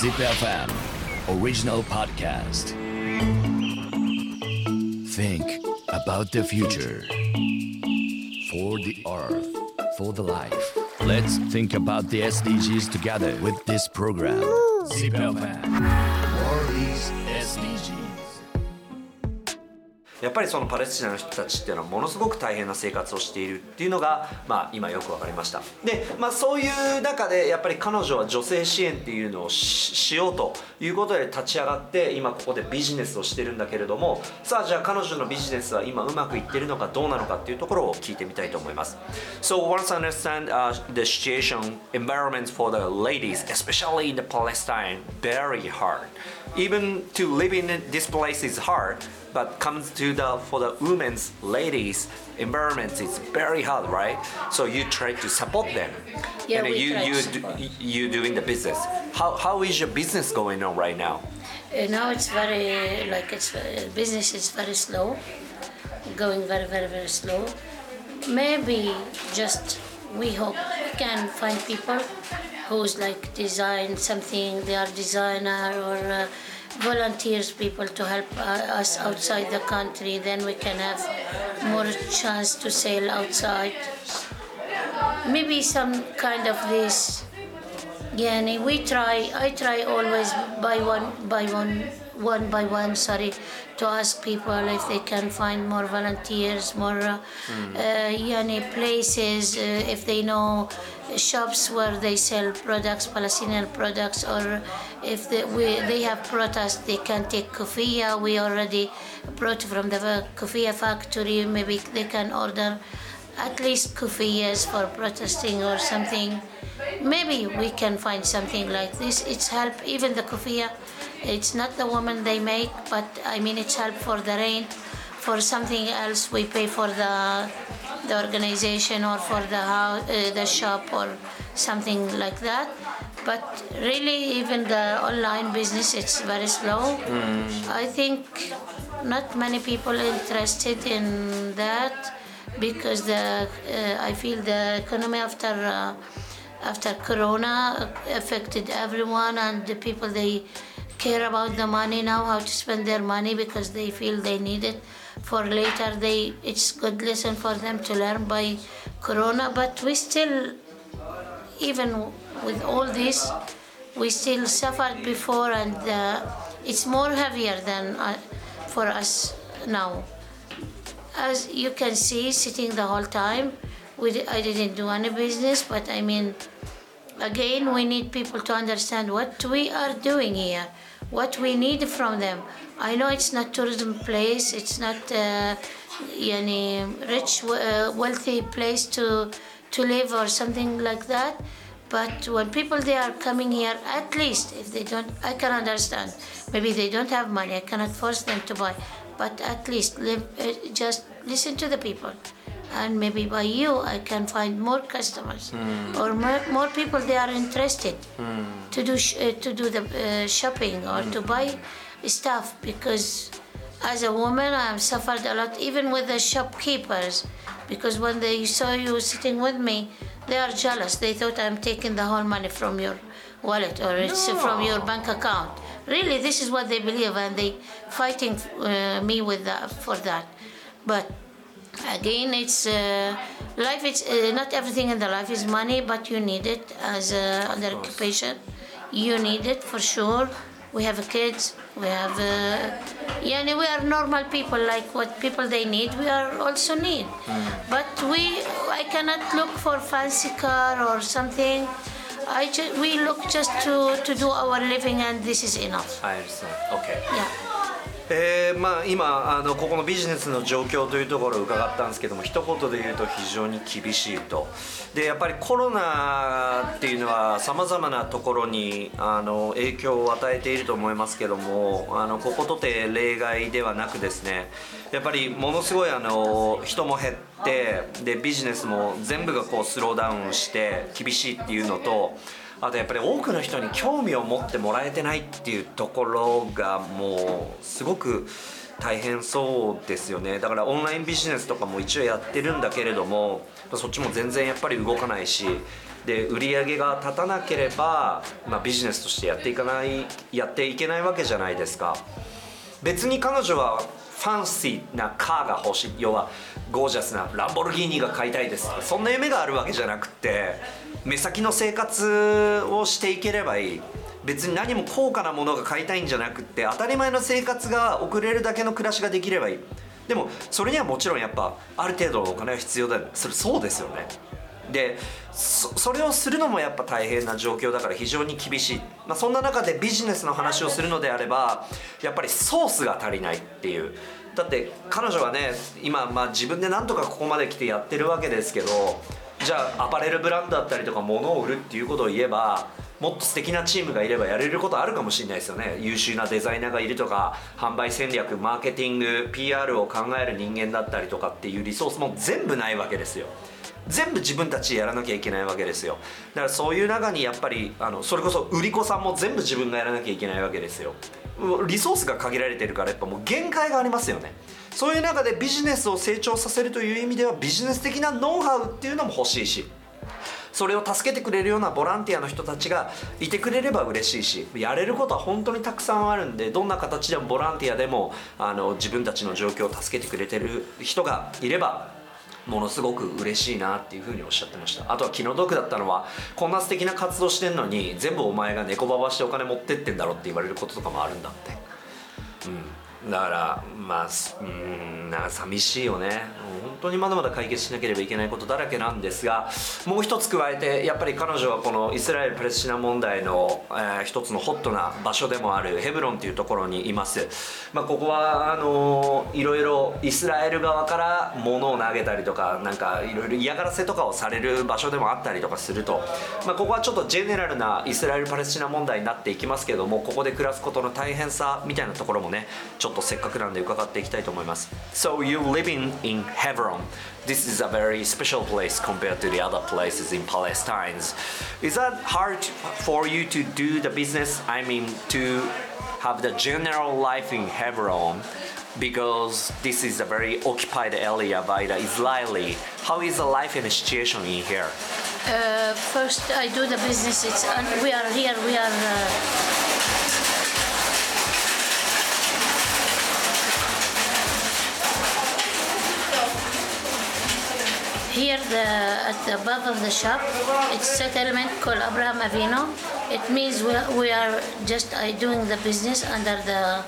ZipFM Original Podcast. Think about the future. For the earth For the life. Let's think about the SDGs together with this program. World is やっぱりそのパレスチナの人たちっていうのはものすごく大変な生活をしているっていうのが、まあ、今よく分かりました。で、まあ、そういう中でやっぱり彼女は女性支援っていうのをししようということで立ち上がって今ここでビジネスをしてるんだけれどもさあじゃあ彼女のビジネスは今うまくいってるのかどうなのかっていうところを聞いてみたいと思います。So once understand、uh, the situation environment for the ladies especially in the Palestine very hard. Even to live in this place is hard but comes to the for the women's ladies environment it's very hard right so you try to support them Yeah, and you you do, you doing the business how how is your business going on right now Uh, now it's very like it's uh, business is very slow, going very very very slow. Maybe just we hope we can find people who's like design something. They are designer or uh, volunteers people to help uh, us outside the country. Then we can have more chance to sail outside. Maybe some kind of this Yani we try. I try always by one by one one by one. Sorry, to ask people if they can find more volunteers, more uh, uh, yani places. Uh, if they know shops where they sell products, Palestinian products, or if they, we, they have protest, they can take kufia. We already brought from the kufia factory. Maybe they can order at least kufiyas for protesting or something. Maybe we can find something like this. It's help even the kufiya. It's not the woman they make, but I mean it's help for the rain. For something else, we pay for the the organization or for the house, uh, the shop or something like that. But really, even the online business, it's very slow. I think not many people interested in that because the uh, I feel the economy after uh, after Corona affected everyone and the people they care about the money now how to spend their money because they feel they need it for later they it's good lesson for them to learn by Corona but we still even with all this we still suffered before and uh, it's more heavier than uh, for us now. As you can see sitting the whole time we, i didn't do any business but i mean again we need people to understand what we are doing here what we need from them. I know it's not tourism place it's not uh, yani rich uh, wealthy place to to live or something like that. But when people they are coming here at least if they don't i can understand. Maybe they don't have money i cannot force them to buy. But at least live, uh, just listen to the people. And maybe by you i can find more customers. Or more, more people they are interested to do sh- uh, to do the uh, shopping or to buy stuff because as a woman i've suffered a lot even with the shopkeepers because when they saw you sitting with me they are jealous. They thought i'm taking the whole money from your wallet or it's from your bank account. Really this is what they believe and they fighting uh, me with that, for that. But again it's uh, life it's uh, not everything in the life is money but you need it as a under occupation. You need it for sure we have kids we have uh, yeah we are normal people like what people they need we are also need. But we i cannot look for fancy car or something. I ju- we look just to to do our living and this is enough. I understand. Okay. Yeah えーまあ、今あのここのビジネスの状況というところを伺ったんですけども一言で言うと非常に厳しいと。でやっぱりコロナっていうのはさまざまなところにあの影響を与えていると思いますけどもあのこことて例外ではなくですねやっぱりものすごいあの人も減ってでビジネスも全部がこうスローダウンして厳しいっていうのとあとやっぱり多くの人に興味を持ってもらえてないっていうところがもうすごく大変そうですよね。だからオンラインビジネスとかも一応やってるんだけれどもそっちも全然やっぱり動かないしで売り上げが立たなければ、まあ、ビジネスとしてやっていかないやっていけないわけじゃないですか。別に彼女はファンシーなカーが欲しい。要はゴージャスなランボルギーニが買いたいです。そんな夢があるわけじゃなくて目先の生活をしていければいい。別に何も高価なものが買いたいんじゃなくて当たり前の生活が送れるだけの暮らしができればいい。でもそれにはもちろんやっぱある程度のお金は必要だよそれそうですよね。でそれをするのもやっぱ大変な状況だから非常に厳しい、まあ、そんな中でビジネスの話をするのであればやっぱりソースが足りないっていう。だって彼女はね今、まあ、自分でなんとかここまで来てやってるわけですけどじゃあアパレルブランドだったりとか物を売るっていうことを言えばもっと素敵なチームがいればやれることあるかもしれないですよね。優秀なデザイナーがいるとか販売戦略マーケティング PR を考える人間だったりとかっていうリソースも全部ないわけですよ。全部自分たちでやらなきゃいけないわけですよ。だからそういう中にやっぱりあのそれこそ売り子さんも全部自分がやらなきゃいけないわけですよ。リソースが限られてるからやっぱもう限界がありますよね。そういう中でビジネスを成長させるという意味ではビジネス的なノウハウっていうのも欲しいし。それを助けてくれるようなボランティアの人たちがいてくれれば嬉しいしやれることは本当にたくさんあるんでどんな形でもボランティアでもあの自分たちの状況を助けてくれてる人がいればものすごく嬉しいなっていうふうにおっしゃってました。あとは気の毒だったのはこんな素敵な活動してんのに全部お前が猫ばばしてお金持ってってんだろって言われることとかもあるんだって。うん。だからまあうんなんか寂しいよね。本当にまだまだ解決しなければいけないことだらけなんですがもう一つ加えてやっぱり彼女はこのイスラエル・パレスチナ問題の、えー、一つのホットな場所でもあるヘブロンというところにいます、まあ、ここはあのー、いろいろイスラエル側から物を投げたりとかなんかいろいろ嫌がらせとかをされる場所でもあったりとかすると、まあ、ここはちょっとジェネラルなイスラエル・パレスチナ問題になっていきますけどもここで暮らすことの大変さみたいなところもねちょっとせっかくなんで伺っていきたいと思います。So you living in Hebron this is a very special place compared to the other places in Palestine is that hard for you to do the business I mean to have the general life in Hebron because this is a very occupied area by the Israeli. How is the life and the situation in here? Uh, first, I do the business. It's uh, we are here. We are. Uh, here the, at the above of the shop it's settlement called Abraham Avino. It means we, we are just uh, doing the business under the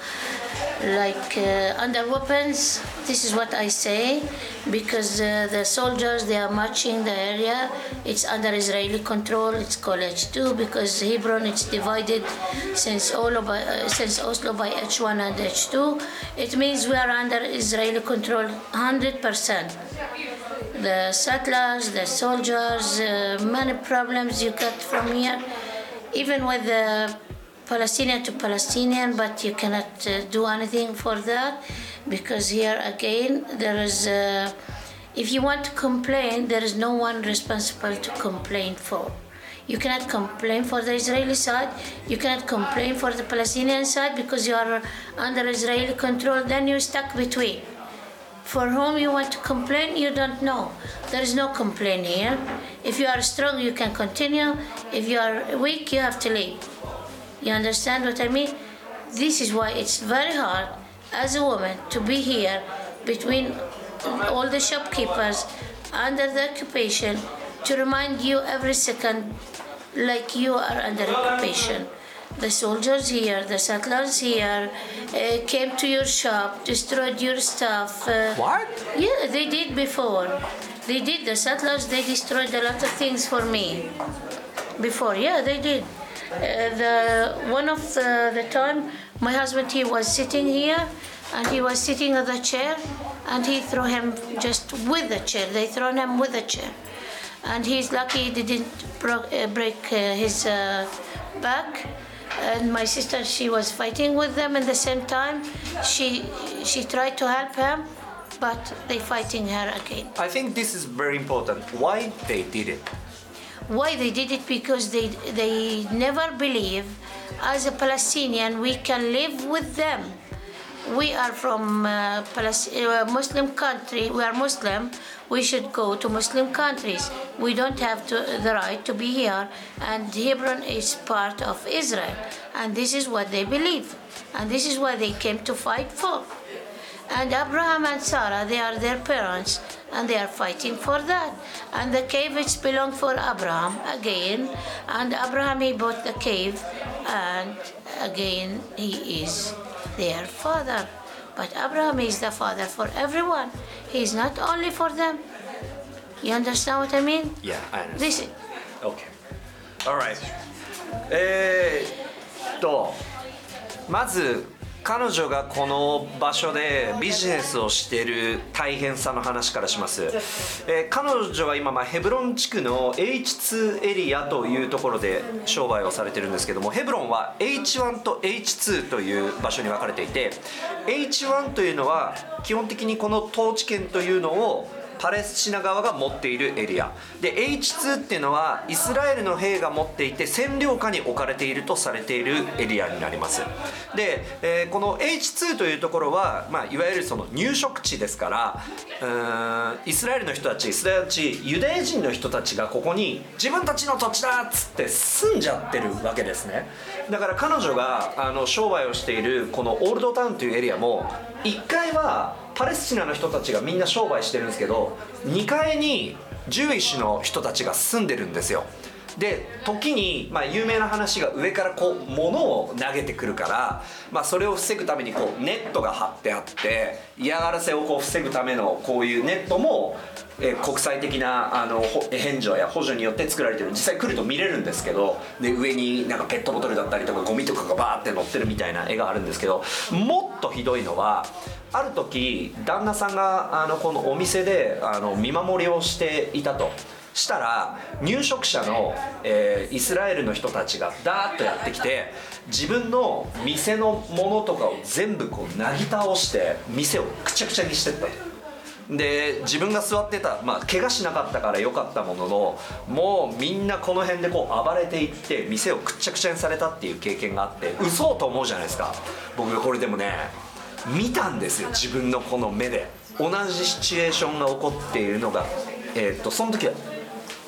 like uh, under weapons. This is what i say because uh, the soldiers they are marching the area. It's under israeli control. It's called h2 because hebron it's divided since Oslo by, uh, since oslo by h1 and h2 it means we are under israeli control 100% the settlers the soldiers uh, many problems you get from here even with the Palestinian to Palestinian, but you cannot uh, do anything for that because here again there is. Uh, if you want to complain, there is no one responsible to complain for. You cannot complain for the Israeli side. You cannot complain for the Palestinian side because you are under Israeli control. Then you're stuck between. For whom you want to complain, you don't know. There is no complaint here. If you are strong, you can continue. If you are weak, you have to leave. You understand what I mean? This is why it's very hard as a woman to be here between all the shopkeepers under the occupation to remind you every second like you are under occupation. The soldiers here, the settlers here, uh, came to your shop, destroyed your stuff. Uh, What? Yeah, they did before. They did. The settlers, they destroyed a lot of things for me. Before, yeah, they did. Uh, the one of the, the time, my husband he was sitting here, and he was sitting on the chair, and he threw him just with the chair. They thrown him with the chair, and he's lucky he didn't bro- uh, break uh, his uh, back. And my sister, she was fighting with them at the same time. She she tried to help him, but they fighting her again. I think this is very important. Why they did it? Why they did it? Because they they never believe, as a Palestinian, we can live with them. We are from uh, uh, Muslim country. We are Muslim. We should go to Muslim countries. We don't have to, the right to be here. And Hebron is part of Israel, and this is what they believe, and this is what they came to fight for. And Abraham and Sarah, they are their parents, and they are fighting for that. And the cave which belonged for Abraham again, and Abraham he bought the cave, and again he is their father. But Abraham is the father for everyone. He is not only for them. You understand what I mean? Yeah, I understand. Listen. OK alright えーっとまず 彼女がこの場所でビジネスをしてる大変さの話からします、えー彼女は今、まあ、ヘブロン地区の H2 エリアというところで商売をされてるんですけどもヘブロンは H1 と H2 という場所に分かれていて H1 というのは基本的にこの統治権というのをパレスチナ側が持っているエリア。で H2 っていうのはイスラエルの兵が持っていて占領下に置かれているとされているエリアになります。で、えーこの H2 というところは、まあ、いわゆるその入植地ですからうーんイスラエルの人たちイスラエル地ユダヤ人の人たちがここに自分たちの土地だっつって住んじゃってるわけですね。だから彼女があの商売をしているこのオールドタウンというエリアも1階はパレスチナの人たちがみんな商売してるんですけど2階に獣医師の人たちが住んでるんですよ。で時に、まあ、有名な話が上からこう物を投げてくるから、まあ、それを防ぐためにこうネットが張ってあって嫌がらせをこう防ぐためのこういうネットも、えー国際的なあの援助や補助によって作られてる実際来ると見れるんですけどで上になんかペットボトルだったりとかゴミとかがバーって乗ってるみたいな絵があるんですけどもっとひどいのはある時旦那さんがあのこのお店であの見守りをしていたと。したら入植者の、えーイスラエルの人たちがダーッとやってきて自分の店のものとかを全部こうなぎ倒して店をくちゃくちゃにしてったと。で自分が座ってたまあ怪我しなかったから良かったもののもうみんなこの辺でこう暴れていって店をくっちゃくちゃにされたっていう経験があって嘘と思うじゃないですか。僕これでもね見たんですよ自分のこの目で。同じシチュエーションが起こっているのが。えーっとその時は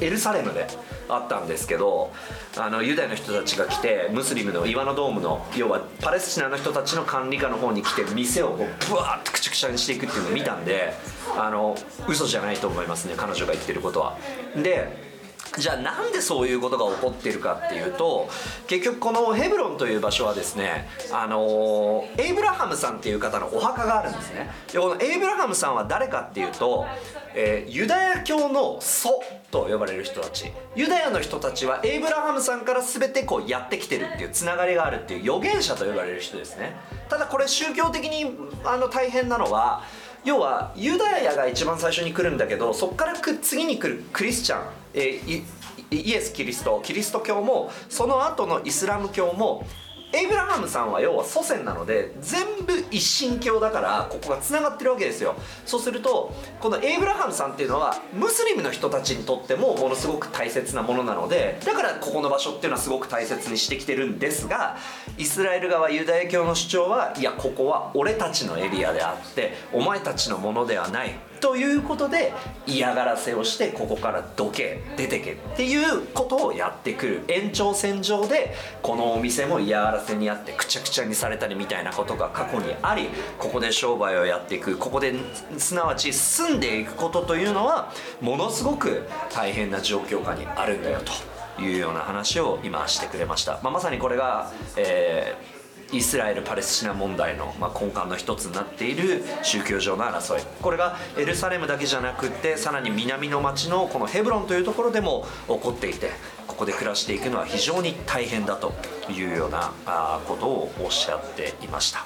エルサレムであったんですけどあのユダヤの人たちが来てムスリムの岩のドームの要はパレスチナの人たちの管理下の方に来て店をこうブワーッとくちゃくちゃにしていくっていうのを見たんであの嘘じゃないと思いますね彼女が言ってることは。でじゃあなんでそういうことが起こってるかっていうと結局このヘブロンという場所はですねあのエイブラハムさんっていう方のお墓があるんですね。でこのエイブラハムさんは誰かっていうと、えーユダヤ教の祖と呼ばれる人たち。ユダヤの人たちはエイブラハムさんから全てこうやってきてるっていうつながりがあるっていう預言者と呼ばれる人ですね。ただこれ宗教的にあの大変なのは要はユダヤが一番最初に来るんだけどそこからく次に来るクリスチャン、えーイエス・キリストキリスト教もその後のイスラム教もエイブラハムさんは要は祖先なので全部一神教だからここがつながってるわけですよ。そうするとこのエイブラハムさんっていうのはムスリムの人たちにとってもものすごく大切なものなのでだからここの場所っていうのはすごく大切にしてきてるんですがイスラエル側ユダヤ教の主張はいやここは俺たちのエリアであってお前たちのものではない。ということで嫌がらせをしてここからどけ出てけっていうことをやってくる。延長線上でこのお店も嫌がらせにあってくちゃくちゃにされたりみたいなことが過去にありここで商売をやっていく。ここですなわち住んでいくことというのはものすごく大変な状況下にあるんだよと。いうような話を今してくれました、まあ、まさにこれが、えーイスラエル・パレスチナ問題の、まあ、根幹の一つになっている宗教上の争い。これがエルサレムだけじゃなくてさらに南の町のこのヘブロンというところでも起こっていてここで暮らしていくのは非常に大変だというようなあことをおっしゃっていました。